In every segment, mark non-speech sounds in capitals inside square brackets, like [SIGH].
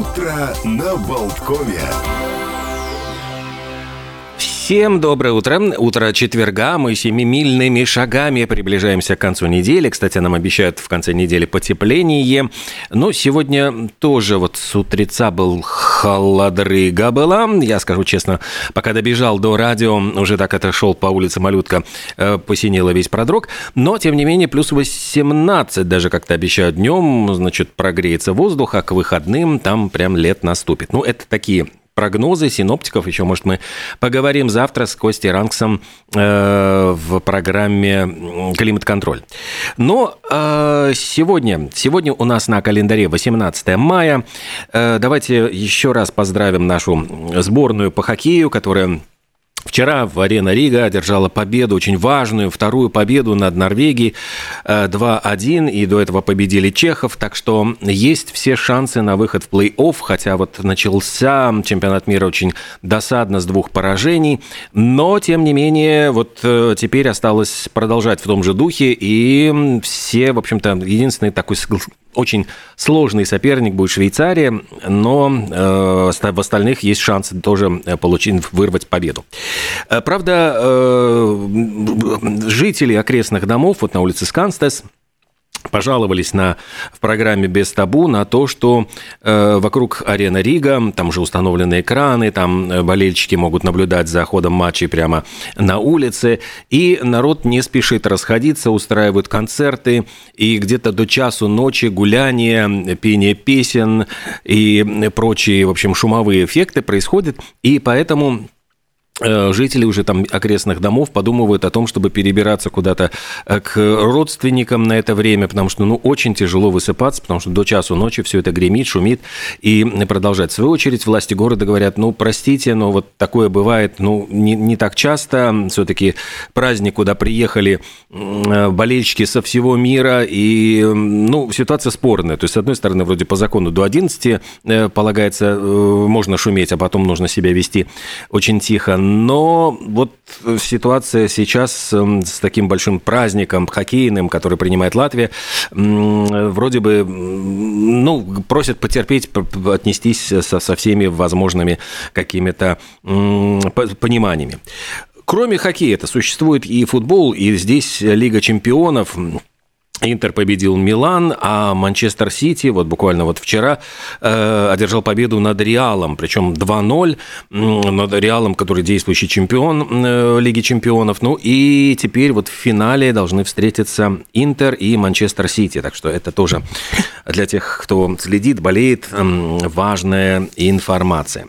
Утро на Болткове. Всем доброе утро. Утро четверга. Мы семимильными шагами приближаемся к концу недели. Кстати, нам обещают в конце недели потепление. Но сегодня тоже вот с утреца был холодрыга была. Я скажу честно, пока добежал до радио, уже так это шел по улице Малютка, э, посинело весь продрог. Но, тем не менее, плюс 18 даже как-то обещают днем, значит, прогреется воздух, а к выходным там прям лет наступит. Ну, это такие прогнозы синоптиков. Еще, может, мы поговорим завтра с Костей Ранксом э, в программе «Климат-контроль». Но э, сегодня, сегодня у нас на календаре 18 мая. Э, давайте еще раз поздравим нашу сборную по хоккею, которая Вчера в Арена Рига одержала победу, очень важную, вторую победу над Норвегией 2-1, э, и до этого победили чехов, так что есть все шансы на выход в плей-офф, хотя вот начался чемпионат мира очень досадно с двух поражений, но, тем не менее, вот э, теперь осталось продолжать в том же духе, и все, в общем-то, единственный такой очень сложный соперник будет Швейцария, но э, в остальных есть шансы тоже э, получить, вырвать победу. Э, правда, э, жители окрестных домов, вот на улице Сканстес, пожаловались на, в программе «Без табу» на то, что э, вокруг арены Рига, там уже установлены экраны, там э, болельщики могут наблюдать за ходом матчей прямо на улице, и народ не спешит расходиться, устраивают концерты, и где-то до часу ночи гуляния, пение песен и прочие, в общем, шумовые эффекты происходят, и поэтому жители уже там окрестных домов подумывают о том, чтобы перебираться куда-то э, к родственникам на это время, потому что, ну, очень тяжело высыпаться, потому что до часу ночи все это гремит, шумит и продолжать. В свою очередь, власти города говорят, ну, простите, но вот такое бывает, ну, не, не так часто. Все-таки праздник, куда приехали э, болельщики со всего мира, и, ну, ситуация спорная. То есть, с одной стороны, вроде по закону до 11 полагается, можно шуметь, а потом нужно себя вести очень тихо но вот ситуация сейчас эм, с таким большим праздником хоккейным, который принимает Латвия, вроде бы, ну, просят потерпеть, отнестись со, со всеми возможными какими-то пониманиями. Кроме хоккея, это существует и футбол, и здесь Лига чемпионов. Интер победил Милан, а Манчестер Сити вот буквально вот вчера э, одержал победу над Реалом, причем 2-0 над Реалом, который действующий чемпион э, Лиги чемпионов. Ну и теперь вот в финале должны встретиться Интер и Манчестер Сити. Так что это тоже для тех, кто следит, болеет, э, важная информация.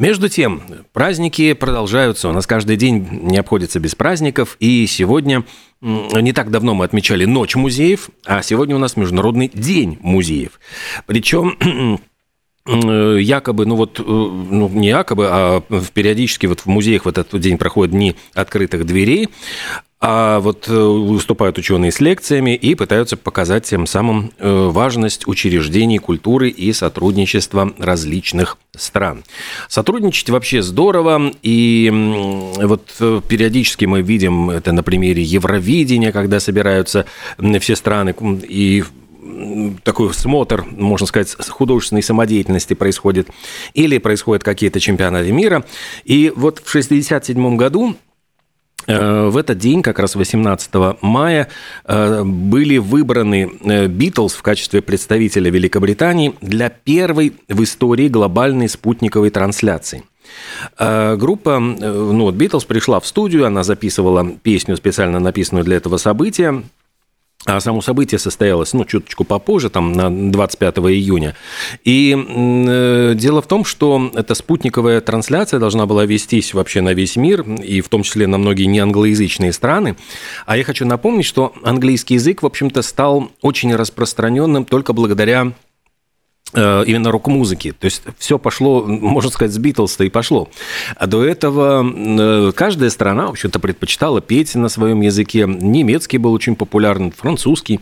Между тем, праздники продолжаются. У нас каждый день не обходится без праздников. И сегодня не так давно мы отмечали Ночь музеев, а сегодня у нас Международный день музеев. Причем [CLEARS THROAT] якобы, ну вот, э, ну не якобы, а периодически вот в музеях в этот день проходят дни открытых дверей, а вот э, выступают ученые с лекциями и пытаются показать тем самым э, важность учреждений культуры и сотрудничества различных стран. Сотрудничать вообще здорово, и вот э, периодически мы видим это на примере Евровидения, когда собираются все страны и такой смотр, можно сказать, художественной самодеятельности происходит, или происходят какие-то чемпионаты мира. И вот в 1967 году в этот день, как раз 18 мая, э, были выбраны Битлз э, в качестве представителя Великобритании для первой в истории глобальной спутниковой трансляции. Группа, ну вот Битлз пришла в студию, она записывала песню, специально написанную для этого события, а само событие состоялось, ну, чуточку попозже, там, на 25 июня. И э, дело в том, что эта спутниковая трансляция должна была вестись вообще на весь мир, и в том числе на многие неанглоязычные страны. А я хочу напомнить, что английский язык, в общем-то, стал очень распространенным только благодаря именно рок-музыки. То есть все пошло, можно сказать, с Битлз-то и пошло. А до этого э, каждая страна, в общем-то, предпочитала петь на своем языке. Немецкий был очень популярен, французский.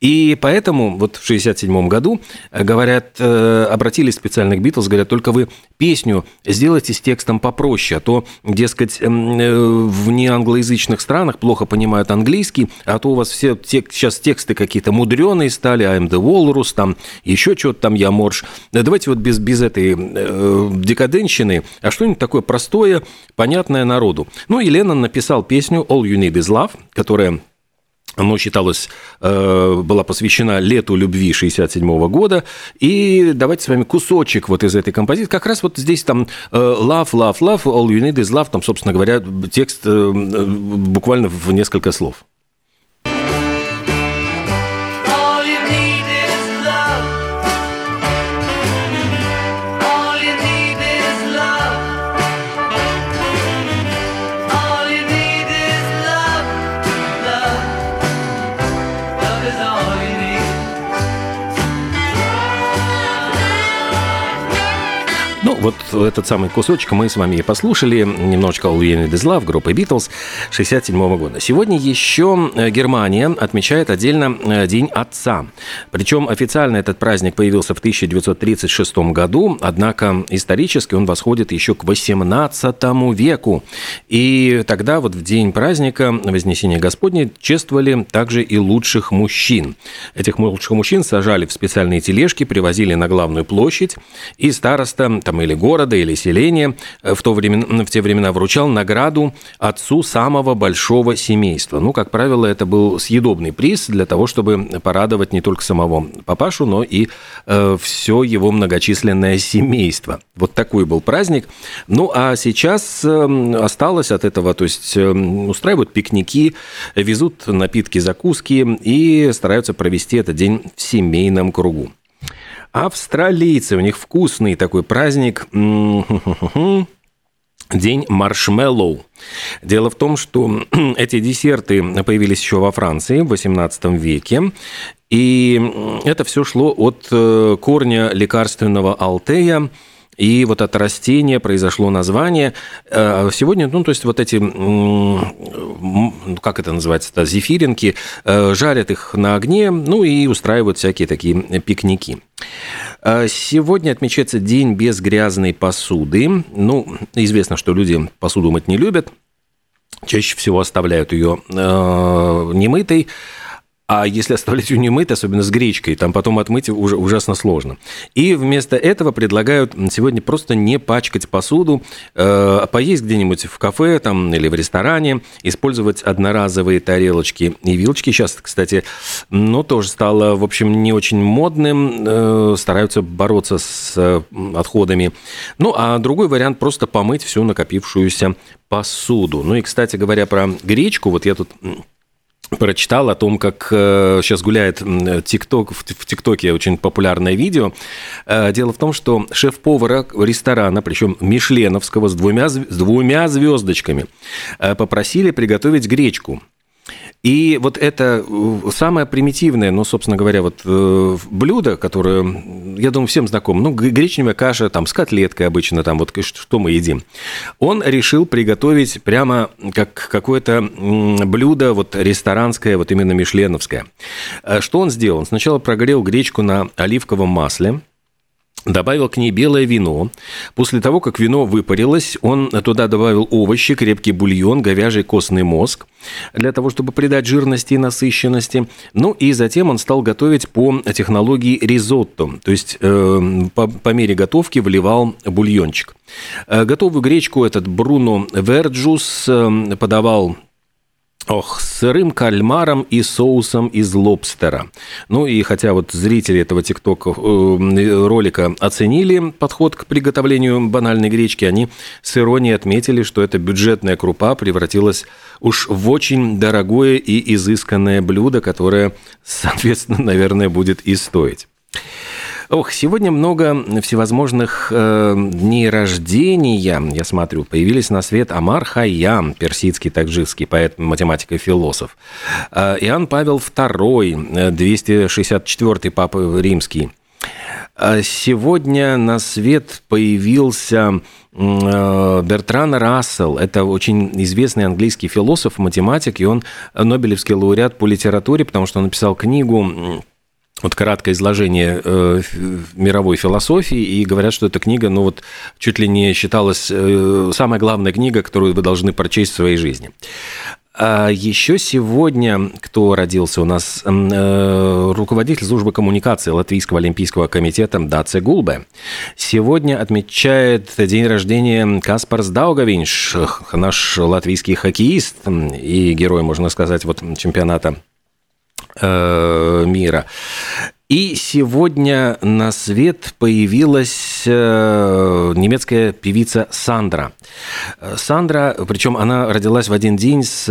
И поэтому вот в 1967 году, э, говорят, э, обратились специально к Битлз, говорят, только вы песню сделайте с текстом попроще, а то, дескать, э, в неанглоязычных странах плохо понимают английский, а то у вас все тек, сейчас тексты какие-то мудреные стали, I'm the Walrus, там еще что-то что-то там я морж. Давайте вот без, без этой э, декаденщины, а что-нибудь такое простое, понятное народу. Ну, и Леннон написал песню «All You Need Is Love», которая оно считалось, э, была посвящена лету любви 67 года. И давайте с вами кусочек вот из этой композиции. Как раз вот здесь там э, love, love, love, all you need is love, там, собственно говоря, текст э, буквально в несколько слов. Вот этот самый кусочек мы с вами и послушали. Немножечко All You Need Is Love группы Beatles 67 года. Сегодня еще э, Германия отмечает отдельно э, День Отца. Причем официально этот праздник появился в 1936 году, однако исторически он восходит еще к 18 веку. И тогда вот в день праздника Вознесения Господня чествовали также и лучших мужчин. Этих лучших мужчин сажали в специальные тележки, привозили на главную площадь, и староста там или или города, или селения э, в, то время, в те времена вручал награду отцу самого большого семейства. Ну, как правило, это был съедобный приз для того, чтобы порадовать не только самого папашу, но и э, все его многочисленное семейство. Вот такой был праздник. Ну, а сейчас э, осталось от этого, то есть э, устраивают пикники, везут напитки, закуски и стараются провести этот день в семейном кругу. Австралийцы, у них вкусный такой праздник. [LAUGHS] День маршмеллоу. Дело в том, что [CLEARS THROAT] эти десерты появились еще во Франции в XVIII веке. И это все шло от э, корня лекарственного алтея, и вот от растения произошло название. Э, сегодня, ну, то есть вот эти, как это называется, зефиринки, э, жарят их на огне, ну, и устраивают всякие такие пикники. Э, сегодня отмечается День без грязной посуды. Ну, известно, что люди посуду мыть не любят. Чаще всего оставляют ее немытой. А если оставлять ее немытой, особенно с гречкой, там потом отмыть уже ужасно сложно. И вместо этого предлагают сегодня просто не пачкать посуду, э, поесть где-нибудь в кафе там, или в ресторане, использовать одноразовые тарелочки и вилочки. Сейчас, кстати, ну, тоже стало, в общем, не очень модным, э, стараются бороться с э, отходами. Ну, а другой вариант просто помыть всю накопившуюся посуду. Ну и, кстати говоря, про гречку, вот я тут прочитал о том, как сейчас э, гуляет ТикТок, в ТикТоке очень популярное видео. Э, дело в том, что шеф-повара ресторана, причем Мишленовского с двумя, с двумя звездочками, э, попросили приготовить гречку. И вот это э, самое примитивное, ну, собственно говоря, вот э, блюдо, которое, я думаю, всем знакомо, ну, гречневая каша там с котлеткой обычно, там вот что мы едим. Он решил приготовить прямо как какое-то блюдо вот ресторанское, вот именно мишленовское. Э, что он сделал? Он сначала прогрел гречку на оливковом масле, Добавил к ней белое вино. После того, как вино выпарилось, он туда добавил овощи, крепкий бульон, говяжий костный мозг для того, чтобы придать жирности и насыщенности. Ну и затем он стал готовить по технологии ризотто, то есть э, по, по мере готовки вливал бульончик. Э, готовую гречку этот Бруно Верджус э, подавал Ох, с сырым кальмаром и соусом из лобстера. Ну и хотя вот зрители этого тиктока э, ролика оценили подход к приготовлению банальной гречки, они с иронией отметили, что эта бюджетная крупа превратилась уж в очень дорогое и изысканное блюдо, которое, [LAUGHS] соответственно, наверное, будет и стоить. Ох, сегодня много всевозможных э, дней рождения. Я смотрю, появились на свет Амар Хайям, персидский таджикский поэт, математик и философ. Э, Иоанн Павел II, 264-й папа римский. Э, сегодня на свет появился э, Бертран Рассел. Это очень известный английский философ, математик, и он Нобелевский лауреат по литературе, потому что он написал книгу вот краткое изложение э, мировой философии, и говорят, что эта книга, ну вот, чуть ли не считалась э, самая главная книга, которую вы должны прочесть в своей жизни. А еще сегодня, кто родился у нас, э, руководитель службы коммуникации Латвийского олимпийского комитета Даце Гулбе. Сегодня отмечает день рождения Каспарс Даугавинш, наш латвийский хоккеист и герой, можно сказать, вот чемпионата мира. И сегодня на свет появилась э, немецкая певица Сандра. Сандра, причем она родилась в один день с,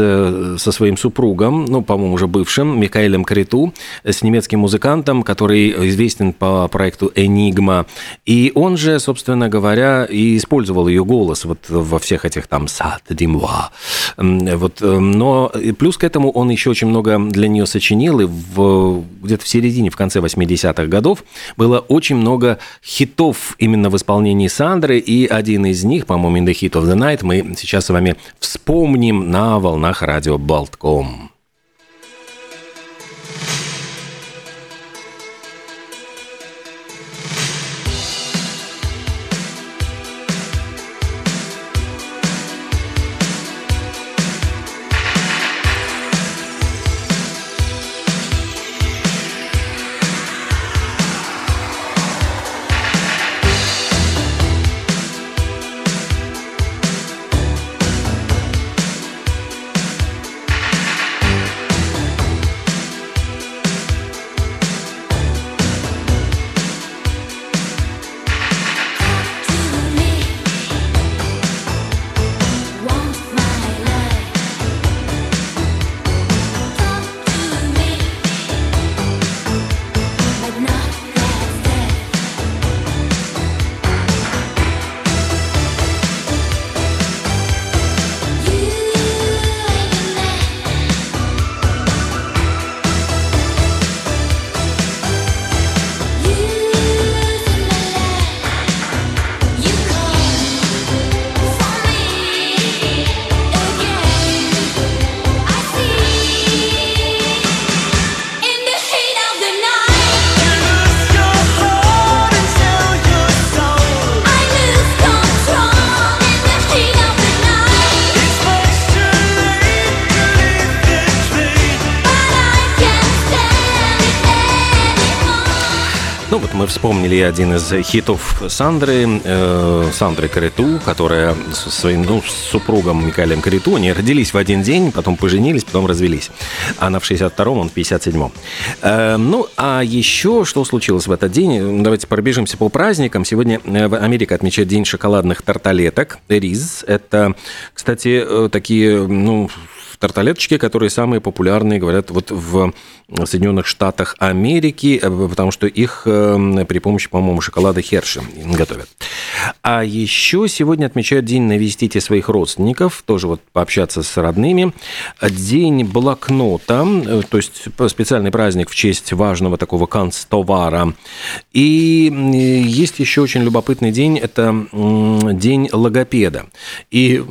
со своим супругом, ну, по-моему, уже бывшим, Микаэлем Криту, с немецким музыкантом, который известен по проекту «Энигма». И он же, собственно говоря, и использовал ее голос вот во всех этих там «Сад Димва». Вот, но плюс к этому он еще очень много для нее сочинил, и в, где-то в середине, в конце 80-х годов было очень много хитов именно в исполнении Сандры, и один из них, по-моему, «In the Hit of the Night» мы сейчас с вами вспомним на волнах радио Болтком. Мы вспомнили один из хитов Сандры, э, Сандры Карету, которая со своим ну, с супругом Микаэлем Карету, они родились в один день, потом поженились, потом развелись. Она в 62-м, он в 57-м. Э, ну, а еще что случилось в этот день? Давайте пробежимся по праздникам. Сегодня э, Америка отмечает День шоколадных тарталеток. Риз. Это, кстати, э, такие, ну, тарталеточки, которые самые популярные, говорят, вот в Соединенных Штатах Америки, э, потому что их э, при помощи, по-моему, шоколада Херши готовят. А еще сегодня отмечают День навестите своих родственников, тоже вот пообщаться с родными. День блокнота, э, то есть специальный праздник в честь важного такого канцтовара. И есть еще очень любопытный день, это День логопеда. И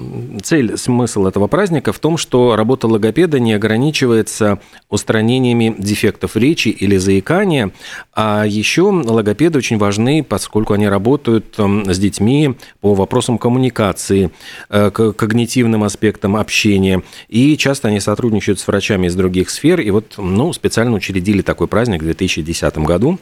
цель, смысл этого праздника в том, что работа логопеда не ограничивается устранениями дефектов речи или заикания, а еще логопеды очень важны, поскольку они работают эм, с детьми по вопросам коммуникации, э, когнитивным аспектам общения, и часто они сотрудничают с врачами из других сфер, и вот ну, специально учредили такой праздник в 2010 году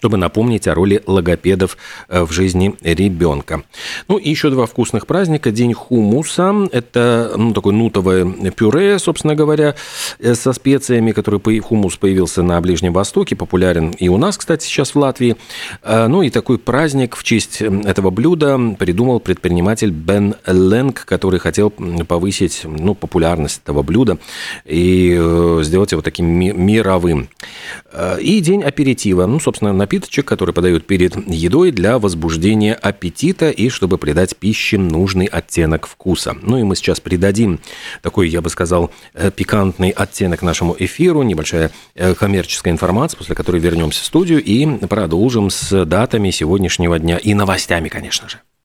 чтобы напомнить о роли логопедов э, в жизни ребенка. Ну и еще два вкусных праздника. День хумуса. Это ну, такое нутовое пюре, собственно говоря, э, со специями, который хумус появился на Ближнем Востоке, популярен и у нас, кстати, сейчас в Латвии. Э, ну и такой праздник в честь этого блюда придумал предприниматель Бен Ленг, который хотел повысить ну, популярность этого блюда и сделать его таким мировым. И день аперитива. Ну, собственно, на напиточек, который подают перед едой для возбуждения аппетита и чтобы придать пище нужный оттенок вкуса. Ну и мы сейчас придадим такой, я бы сказал, э, пикантный оттенок нашему эфиру, небольшая э, коммерческая информация, после которой вернемся в студию и продолжим с датами сегодняшнего дня и новостями, конечно же.